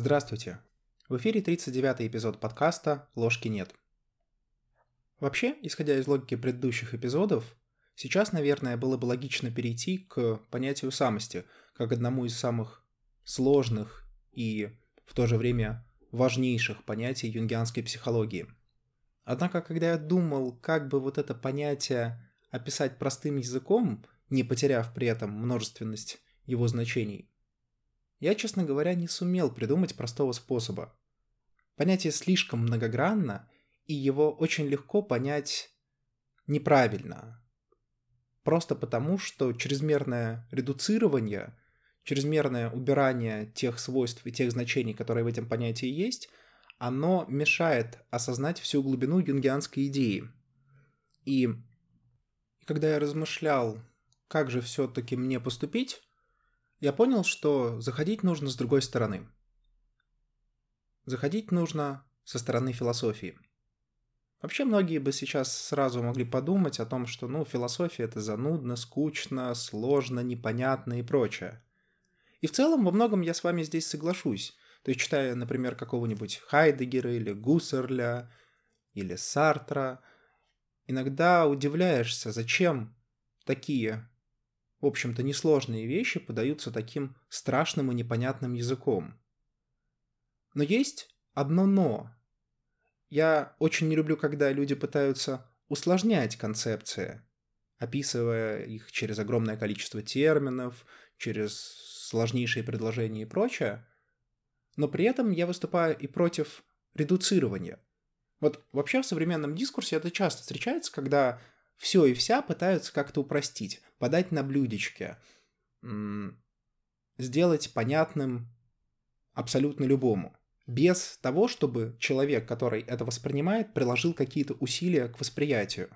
Здравствуйте. В эфире 39-й эпизод подкаста «Ложки нет». Вообще, исходя из логики предыдущих эпизодов, сейчас, наверное, было бы логично перейти к понятию самости, как одному из самых сложных и в то же время важнейших понятий юнгианской психологии. Однако, когда я думал, как бы вот это понятие описать простым языком, не потеряв при этом множественность его значений, я, честно говоря, не сумел придумать простого способа. Понятие слишком многогранно, и его очень легко понять неправильно. Просто потому, что чрезмерное редуцирование, чрезмерное убирание тех свойств и тех значений, которые в этом понятии есть, оно мешает осознать всю глубину юнгианской идеи. И когда я размышлял, как же все-таки мне поступить, я понял, что заходить нужно с другой стороны. Заходить нужно со стороны философии. Вообще многие бы сейчас сразу могли подумать о том, что ну, философия это занудно, скучно, сложно, непонятно и прочее. И в целом во многом я с вами здесь соглашусь. То есть, читая, например, какого-нибудь Хайдегера или Гуссерля или Сартра, иногда удивляешься, зачем такие в общем-то, несложные вещи подаются таким страшным и непонятным языком. Но есть одно «но». Я очень не люблю, когда люди пытаются усложнять концепции, описывая их через огромное количество терминов, через сложнейшие предложения и прочее, но при этом я выступаю и против редуцирования. Вот вообще в современном дискурсе это часто встречается, когда все и вся пытаются как-то упростить, подать на блюдечке, сделать понятным абсолютно любому. Без того, чтобы человек, который это воспринимает, приложил какие-то усилия к восприятию.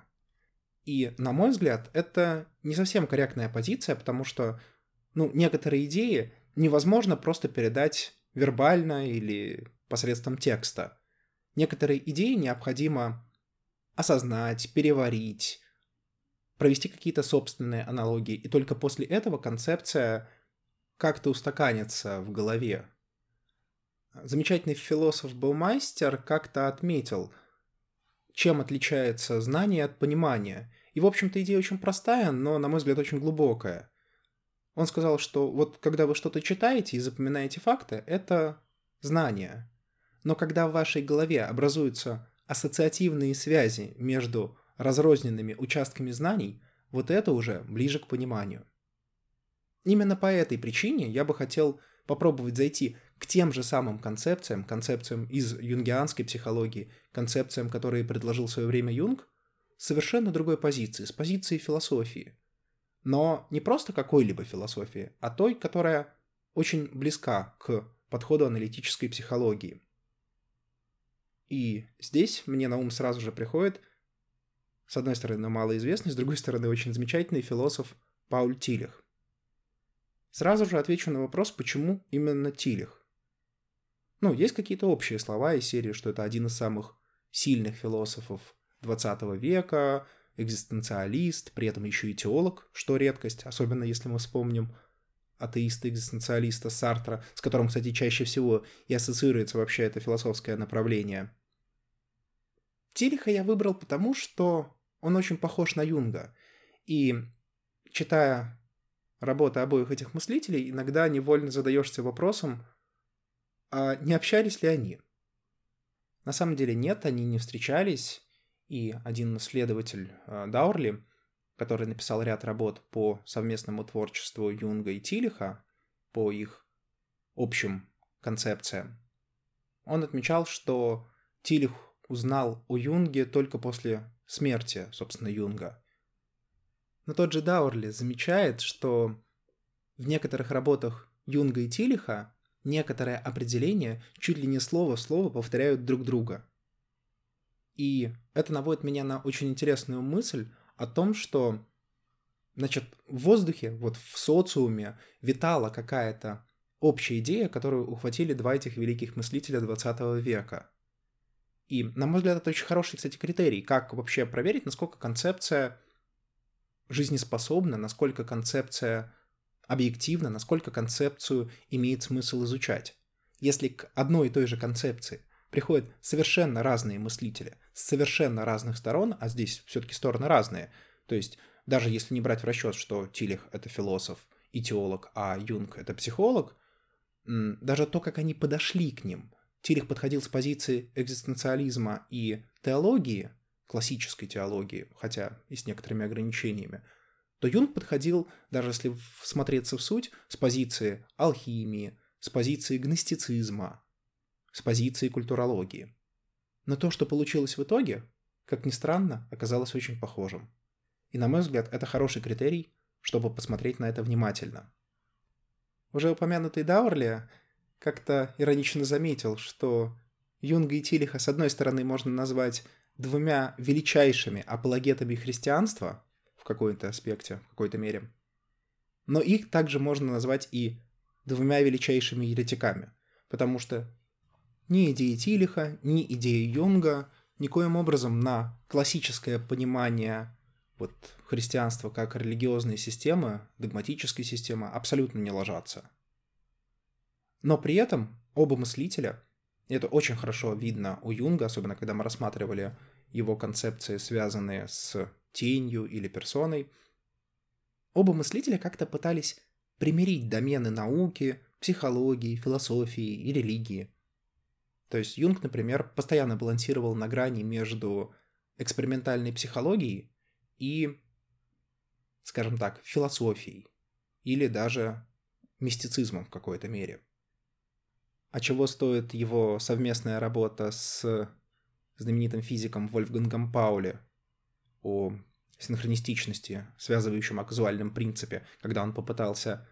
И, на мой взгляд, это не совсем корректная позиция, потому что ну, некоторые идеи невозможно просто передать вербально или посредством текста. Некоторые идеи необходимо осознать, переварить, провести какие-то собственные аналогии, и только после этого концепция как-то устаканится в голове. Замечательный философ Баумайстер как-то отметил, чем отличается знание от понимания. И, в общем-то, идея очень простая, но, на мой взгляд, очень глубокая. Он сказал, что вот когда вы что-то читаете и запоминаете факты, это знание. Но когда в вашей голове образуются ассоциативные связи между разрозненными участками знаний, вот это уже ближе к пониманию. Именно по этой причине я бы хотел попробовать зайти к тем же самым концепциям, концепциям из юнгианской психологии, концепциям, которые предложил в свое время Юнг, с совершенно другой позиции, с позиции философии. Но не просто какой-либо философии, а той, которая очень близка к подходу аналитической психологии. И здесь мне на ум сразу же приходит – с одной стороны, малоизвестный, с другой стороны, очень замечательный философ Пауль Тилих. Сразу же отвечу на вопрос, почему именно Тилих. Ну, есть какие-то общие слова из серии, что это один из самых сильных философов 20 века, экзистенциалист, при этом еще и теолог, что редкость, особенно если мы вспомним атеиста-экзистенциалиста Сартра, с которым, кстати, чаще всего и ассоциируется вообще это философское направление. Тилиха я выбрал потому, что он очень похож на Юнга. И читая работы обоих этих мыслителей, иногда невольно задаешься вопросом, а не общались ли они? На самом деле нет, они не встречались, и один исследователь э, Даурли, который написал ряд работ по совместному творчеству Юнга и Тилиха, по их общим концепциям, он отмечал, что Тилих узнал о Юнге только после смерти, собственно, Юнга. Но тот же Даурли замечает, что в некоторых работах Юнга и Тилиха некоторые определения чуть ли не слово в слово повторяют друг друга. И это наводит меня на очень интересную мысль о том, что значит, в воздухе, вот в социуме витала какая-то общая идея, которую ухватили два этих великих мыслителя 20 века – и, на мой взгляд, это очень хороший, кстати, критерий, как вообще проверить, насколько концепция жизнеспособна, насколько концепция объективна, насколько концепцию имеет смысл изучать. если к одной и той же концепции приходят совершенно разные мыслители с совершенно разных сторон, а здесь все-таки стороны разные, то есть даже если не брать в расчет, что Тилих — это философ и теолог, а Юнг — это психолог, даже то, как они подошли к ним. Тилих подходил с позиции экзистенциализма и теологии, классической теологии, хотя и с некоторыми ограничениями, то Юнг подходил, даже если смотреться в суть, с позиции алхимии, с позиции гностицизма, с позиции культурологии. Но то, что получилось в итоге, как ни странно, оказалось очень похожим. И, на мой взгляд, это хороший критерий, чтобы посмотреть на это внимательно. Уже упомянутый Дауэрли как-то иронично заметил, что Юнга и Тилиха с одной стороны можно назвать двумя величайшими апологетами христианства в какой-то аспекте, в какой-то мере, но их также можно назвать и двумя величайшими еретиками, потому что ни идеи Тилиха, ни идеи Юнга никоим образом на классическое понимание вот христианство как религиозная система, догматическая система, абсолютно не ложатся. Но при этом оба мыслителя, это очень хорошо видно у Юнга, особенно когда мы рассматривали его концепции, связанные с тенью или персоной, оба мыслителя как-то пытались примирить домены науки, психологии, философии и религии. То есть Юнг, например, постоянно балансировал на грани между экспериментальной психологией и, скажем так, философией или даже мистицизмом в какой-то мере. А чего стоит его совместная работа с знаменитым физиком Вольфгангом Пауле о синхронистичности, связывающем о принципе, когда он попытался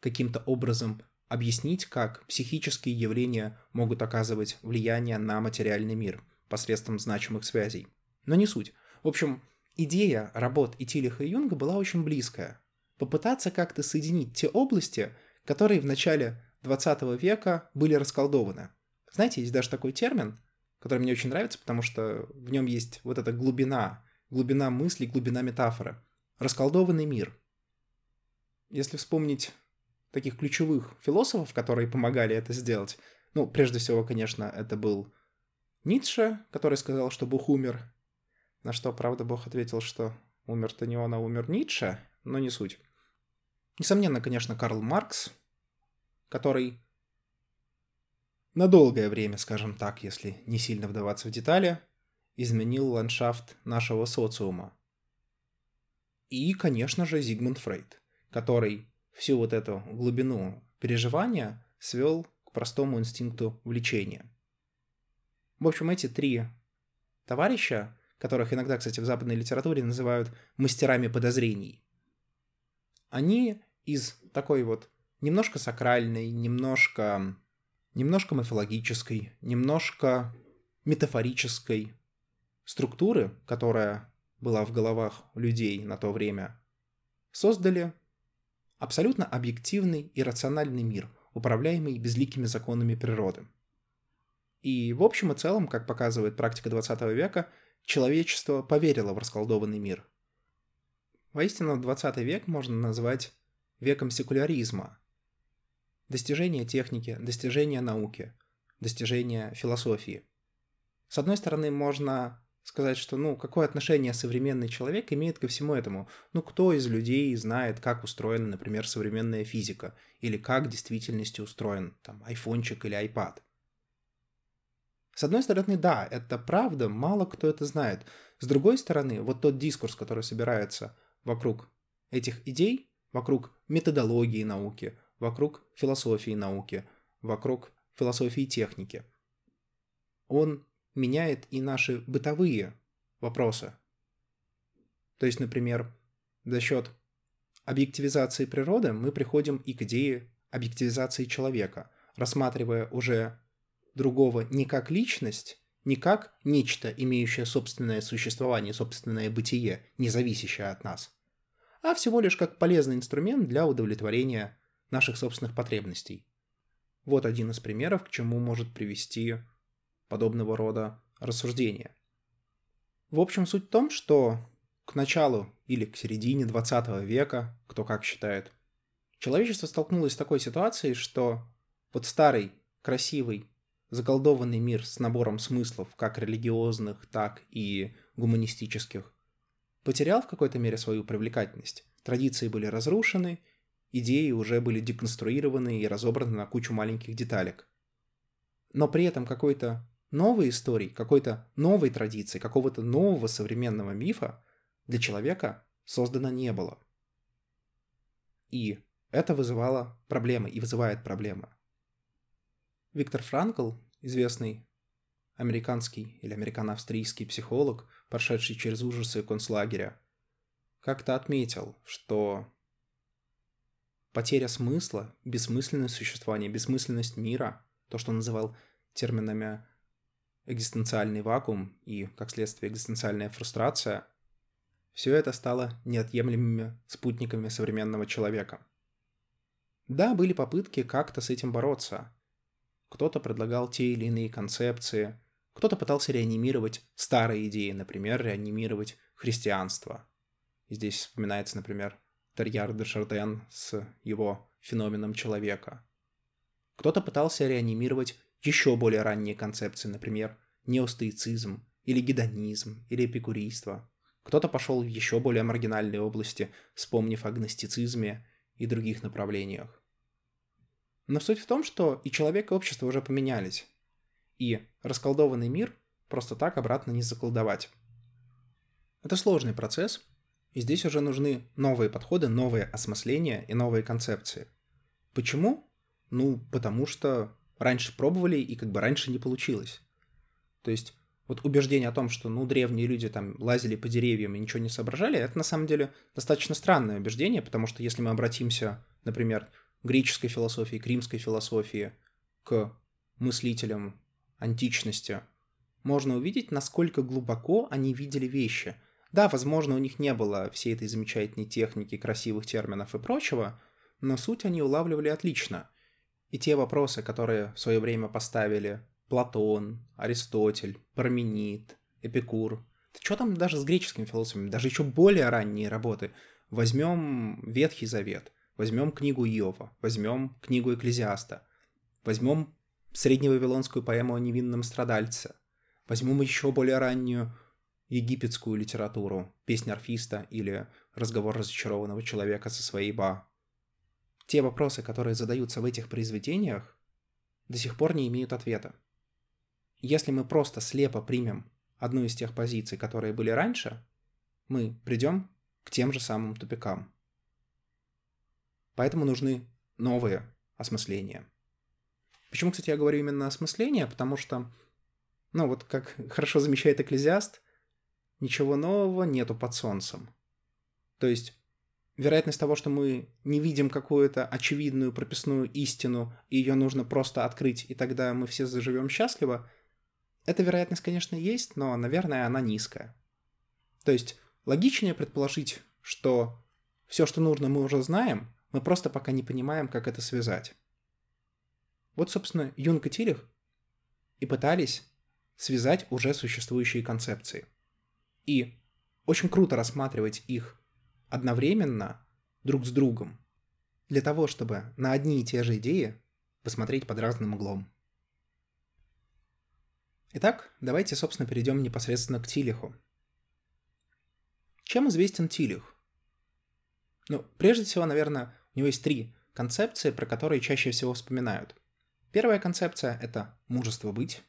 каким-то образом объяснить, как психические явления могут оказывать влияние на материальный мир посредством значимых связей. Но не суть. В общем, идея работ и Тилиха и Юнга была очень близкая. Попытаться как-то соединить те области, которые в начале 20 века были расколдованы. Знаете, есть даже такой термин, который мне очень нравится, потому что в нем есть вот эта глубина, глубина мысли, глубина метафоры. Расколдованный мир. Если вспомнить таких ключевых философов, которые помогали это сделать, ну, прежде всего, конечно, это был Ницше, который сказал, что Бог умер, на что, правда, Бог ответил, что умер-то не он, а умер Ницше, но не суть. Несомненно, конечно, Карл Маркс, который на долгое время, скажем так, если не сильно вдаваться в детали, изменил ландшафт нашего социума. И, конечно же, Зигмунд Фрейд, который всю вот эту глубину переживания свел к простому инстинкту влечения. В общем, эти три товарища которых иногда, кстати, в западной литературе называют мастерами подозрений. Они из такой вот немножко сакральной, немножко, немножко мифологической, немножко метафорической структуры, которая была в головах людей на то время, создали абсолютно объективный и рациональный мир, управляемый безликими законами природы. И в общем и целом, как показывает практика 20 века, человечество поверило в расколдованный мир. Воистину, 20 век можно назвать веком секуляризма. Достижение техники, достижение науки, достижение философии. С одной стороны, можно сказать, что, ну, какое отношение современный человек имеет ко всему этому? Ну, кто из людей знает, как устроена, например, современная физика? Или как в действительности устроен, там, айфончик или айпад? С одной стороны, да, это правда, мало кто это знает. С другой стороны, вот тот дискурс, который собирается вокруг этих идей, вокруг методологии науки, вокруг философии науки, вокруг философии техники, он меняет и наши бытовые вопросы. То есть, например, за счет объективизации природы мы приходим и к идее объективизации человека, рассматривая уже другого не как личность, не как нечто, имеющее собственное существование, собственное бытие, не зависящее от нас, а всего лишь как полезный инструмент для удовлетворения наших собственных потребностей. Вот один из примеров, к чему может привести подобного рода рассуждение. В общем, суть в том, что к началу или к середине 20 века, кто как считает, человечество столкнулось с такой ситуацией, что вот старый красивый, заколдованный мир с набором смыслов, как религиозных, так и гуманистических, потерял в какой-то мере свою привлекательность. Традиции были разрушены, идеи уже были деконструированы и разобраны на кучу маленьких деталек. Но при этом какой-то новой истории, какой-то новой традиции, какого-то нового современного мифа для человека создано не было. И это вызывало проблемы и вызывает проблемы. Виктор Франкл, известный американский или американо-австрийский психолог, прошедший через ужасы концлагеря, как-то отметил, что потеря смысла, бессмысленность существования, бессмысленность мира, то, что называл терминами экзистенциальный вакуум и, как следствие, экзистенциальная фрустрация, все это стало неотъемлемыми спутниками современного человека. Да, были попытки как-то с этим бороться. Кто-то предлагал те или иные концепции, кто-то пытался реанимировать старые идеи, например, реанимировать христианство. Здесь вспоминается, например, Терьяр де Шарден с его феноменом человека. Кто-то пытался реанимировать еще более ранние концепции, например, неостоицизм, или гедонизм, или эпикурийство. Кто-то пошел в еще более маргинальные области, вспомнив о гностицизме и других направлениях. Но суть в том, что и человек, и общество уже поменялись. И расколдованный мир просто так обратно не заколдовать. Это сложный процесс, и здесь уже нужны новые подходы, новые осмысления и новые концепции. Почему? Ну, потому что раньше пробовали, и как бы раньше не получилось. То есть вот убеждение о том, что, ну, древние люди там лазили по деревьям и ничего не соображали, это на самом деле достаточно странное убеждение, потому что если мы обратимся, например, к греческой философии, к римской философии, к мыслителям античности, можно увидеть, насколько глубоко они видели вещи. Да, возможно, у них не было всей этой замечательной техники, красивых терминов и прочего, но суть они улавливали отлично. И те вопросы, которые в свое время поставили Платон, Аристотель, Парменид, Эпикур. Что там даже с греческими философами, даже еще более ранние работы. Возьмем Ветхий Завет, возьмем книгу Иова, возьмем книгу Экклезиаста, возьмем средневавилонскую поэму о невинном страдальце, возьмем еще более раннюю египетскую литературу, песнь орфиста или разговор разочарованного человека со своей ба. Те вопросы, которые задаются в этих произведениях, до сих пор не имеют ответа. Если мы просто слепо примем одну из тех позиций, которые были раньше, мы придем к тем же самым тупикам. Поэтому нужны новые осмысления. Почему, кстати, я говорю именно осмысление? Потому что, ну вот как хорошо замечает Экклезиаст, ничего нового нету под солнцем. То есть вероятность того, что мы не видим какую-то очевидную прописную истину, и ее нужно просто открыть, и тогда мы все заживем счастливо, эта вероятность, конечно, есть, но, наверное, она низкая. То есть логичнее предположить, что все, что нужно, мы уже знаем, мы просто пока не понимаем, как это связать. Вот, собственно, Юнг и Тилих и пытались связать уже существующие концепции. И очень круто рассматривать их одновременно друг с другом, для того, чтобы на одни и те же идеи посмотреть под разным углом. Итак, давайте, собственно, перейдем непосредственно к Тилиху. Чем известен Тилих? Ну, прежде всего, наверное, у него есть три концепции, про которые чаще всего вспоминают. Первая концепция — это мужество быть,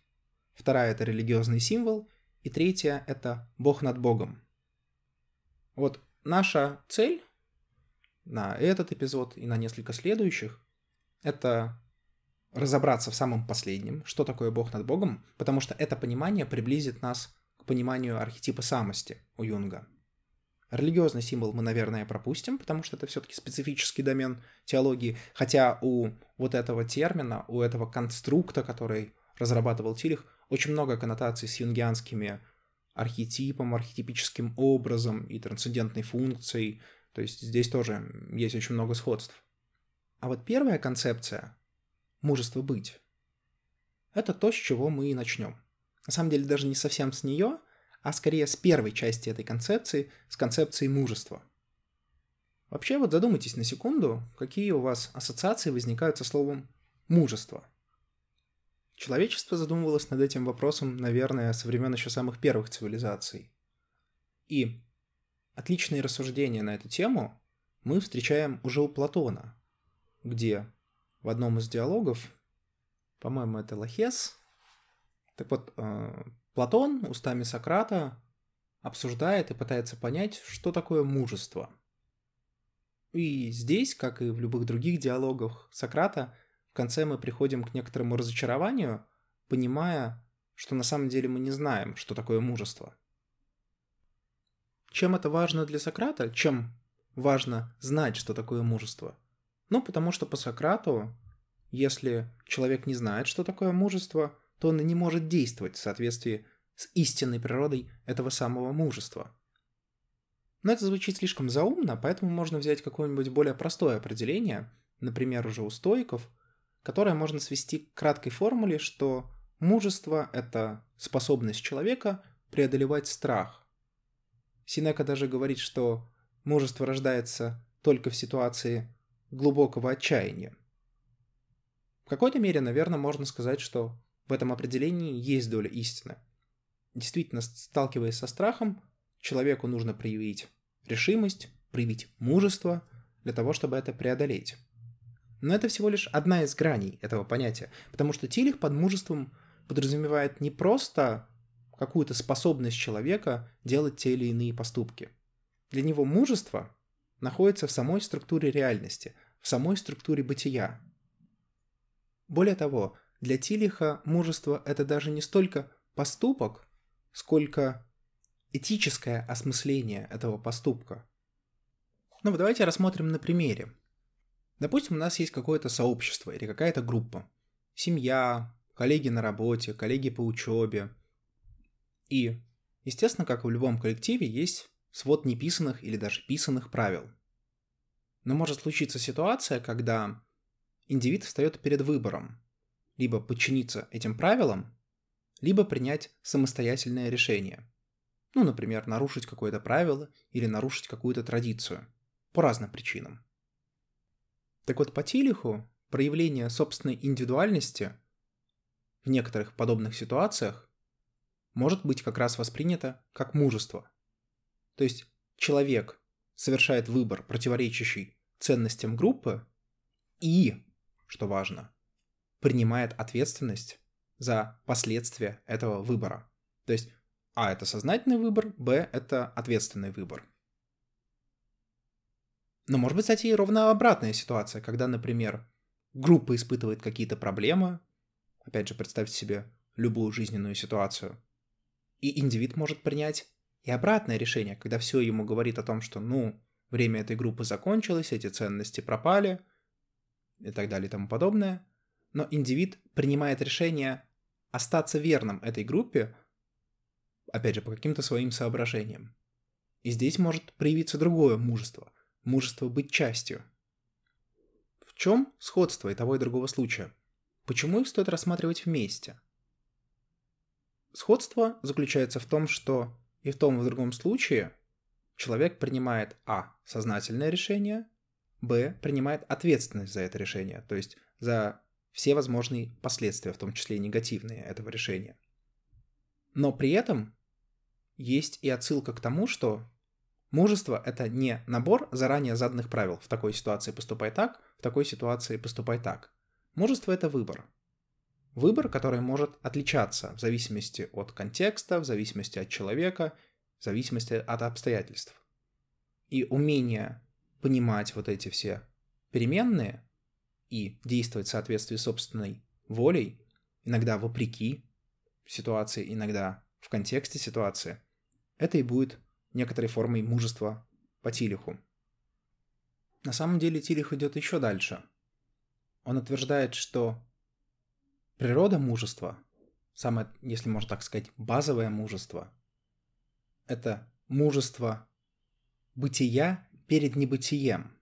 вторая — это религиозный символ, и третья — это Бог над Богом. Вот наша цель на этот эпизод и на несколько следующих — это разобраться в самом последнем, что такое Бог над Богом, потому что это понимание приблизит нас к пониманию архетипа самости у Юнга. Религиозный символ мы, наверное, пропустим, потому что это все-таки специфический домен теологии, хотя у вот этого термина, у этого конструкта, который разрабатывал Тилих, очень много коннотаций с юнгианскими архетипом, архетипическим образом и трансцендентной функцией, то есть здесь тоже есть очень много сходств. А вот первая концепция мужество быть. Это то, с чего мы и начнем. На самом деле даже не совсем с нее, а скорее с первой части этой концепции, с концепции мужества. Вообще вот задумайтесь на секунду, какие у вас ассоциации возникают со словом «мужество». Человечество задумывалось над этим вопросом, наверное, со времен еще самых первых цивилизаций. И отличные рассуждения на эту тему мы встречаем уже у Платона, где в одном из диалогов, по-моему, это Лахес, так вот, э, Платон устами Сократа обсуждает и пытается понять, что такое мужество. И здесь, как и в любых других диалогах Сократа, конце мы приходим к некоторому разочарованию, понимая, что на самом деле мы не знаем, что такое мужество. Чем это важно для Сократа? Чем важно знать, что такое мужество? Ну, потому что по Сократу, если человек не знает, что такое мужество, то он и не может действовать в соответствии с истинной природой этого самого мужества. Но это звучит слишком заумно, поэтому можно взять какое-нибудь более простое определение, например, уже у стоиков, которое можно свести к краткой формуле, что мужество – это способность человека преодолевать страх. Синека даже говорит, что мужество рождается только в ситуации глубокого отчаяния. В какой-то мере, наверное, можно сказать, что в этом определении есть доля истины. Действительно, сталкиваясь со страхом, человеку нужно проявить решимость, проявить мужество для того, чтобы это преодолеть. Но это всего лишь одна из граней этого понятия, потому что Тилих под мужеством подразумевает не просто какую-то способность человека делать те или иные поступки. Для него мужество находится в самой структуре реальности, в самой структуре бытия. Более того, для Тилиха мужество – это даже не столько поступок, сколько этическое осмысление этого поступка. Ну, давайте рассмотрим на примере. Допустим, у нас есть какое-то сообщество или какая-то группа. Семья, коллеги на работе, коллеги по учебе. И, естественно, как в любом коллективе, есть свод неписанных или даже писанных правил. Но может случиться ситуация, когда индивид встает перед выбором либо подчиниться этим правилам, либо принять самостоятельное решение. Ну, например, нарушить какое-то правило или нарушить какую-то традицию. По разным причинам. Так вот, по Тилиху проявление собственной индивидуальности в некоторых подобных ситуациях может быть как раз воспринято как мужество. То есть человек совершает выбор, противоречащий ценностям группы, и, что важно, принимает ответственность за последствия этого выбора. То есть А это сознательный выбор, Б это ответственный выбор. Но может быть, кстати, и ровно обратная ситуация, когда, например, группа испытывает какие-то проблемы, опять же, представьте себе любую жизненную ситуацию, и индивид может принять и обратное решение, когда все ему говорит о том, что, ну, время этой группы закончилось, эти ценности пропали и так далее и тому подобное, но индивид принимает решение остаться верным этой группе, опять же, по каким-то своим соображениям. И здесь может проявиться другое мужество – мужество быть частью. В чем сходство и того и другого случая? Почему их стоит рассматривать вместе? Сходство заключается в том, что и в том и в другом случае человек принимает а. сознательное решение, б. принимает ответственность за это решение, то есть за все возможные последствия, в том числе и негативные этого решения. Но при этом есть и отсылка к тому, что Мужество — это не набор заранее заданных правил. В такой ситуации поступай так, в такой ситуации поступай так. Мужество — это выбор. Выбор, который может отличаться в зависимости от контекста, в зависимости от человека, в зависимости от обстоятельств. И умение понимать вот эти все переменные и действовать в соответствии с собственной волей, иногда вопреки ситуации, иногда в контексте ситуации, это и будет некоторой формой мужества по Тилиху. На самом деле Тилих идет еще дальше. Он утверждает, что природа мужества, самое, если можно так сказать, базовое мужество, это мужество бытия перед небытием.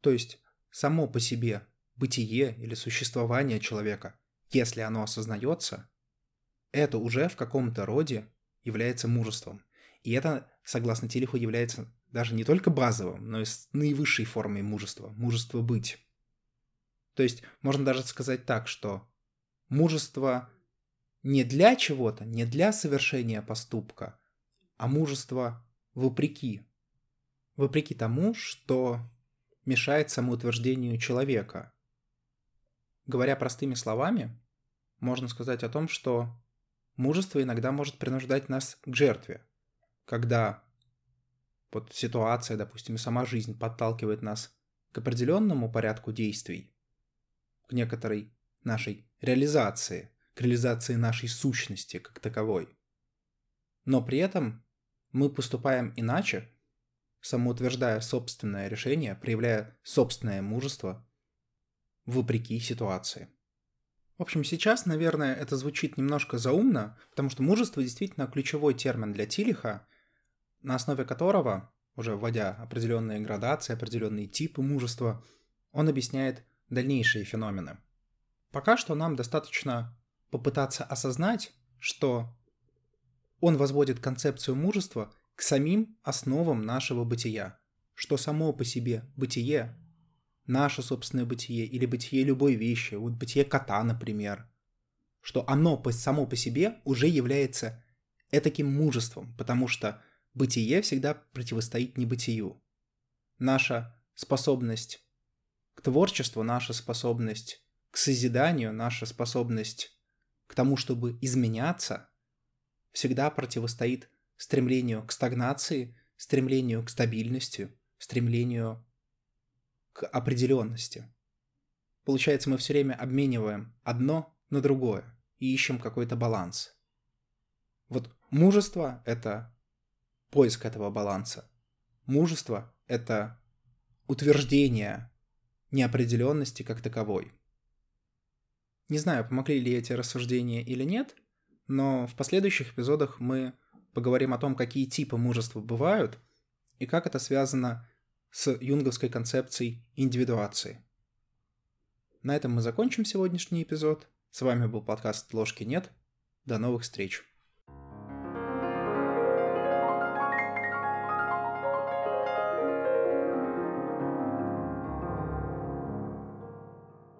То есть само по себе бытие или существование человека, если оно осознается, это уже в каком-то роде является мужеством. И это, согласно Телеху, является даже не только базовым, но и наивысшей формой мужества, мужество быть. То есть можно даже сказать так, что мужество не для чего-то, не для совершения поступка, а мужество вопреки. Вопреки тому, что мешает самоутверждению человека. Говоря простыми словами, можно сказать о том, что мужество иногда может принуждать нас к жертве, когда вот ситуация, допустим, сама жизнь подталкивает нас к определенному порядку действий, к некоторой нашей реализации, к реализации нашей сущности как таковой. Но при этом мы поступаем иначе, самоутверждая собственное решение, проявляя собственное мужество вопреки ситуации. В общем, сейчас, наверное, это звучит немножко заумно, потому что мужество действительно ключевой термин для Тилиха, на основе которого, уже вводя определенные градации, определенные типы мужества, он объясняет дальнейшие феномены. Пока что нам достаточно попытаться осознать, что он возводит концепцию мужества к самим основам нашего бытия, что само по себе бытие, наше собственное бытие или бытие любой вещи, вот бытие кота, например, что оно само по себе уже является этаким мужеством, потому что бытие всегда противостоит небытию. Наша способность к творчеству, наша способность к созиданию, наша способность к тому, чтобы изменяться, всегда противостоит стремлению к стагнации, стремлению к стабильности, стремлению к определенности. Получается, мы все время обмениваем одно на другое и ищем какой-то баланс. Вот мужество — это поиск этого баланса. Мужество — это утверждение неопределенности как таковой. Не знаю, помогли ли эти рассуждения или нет, но в последующих эпизодах мы поговорим о том, какие типы мужества бывают и как это связано с юнговской концепцией индивидуации. На этом мы закончим сегодняшний эпизод. С вами был подкаст «Ложки нет». До новых встреч!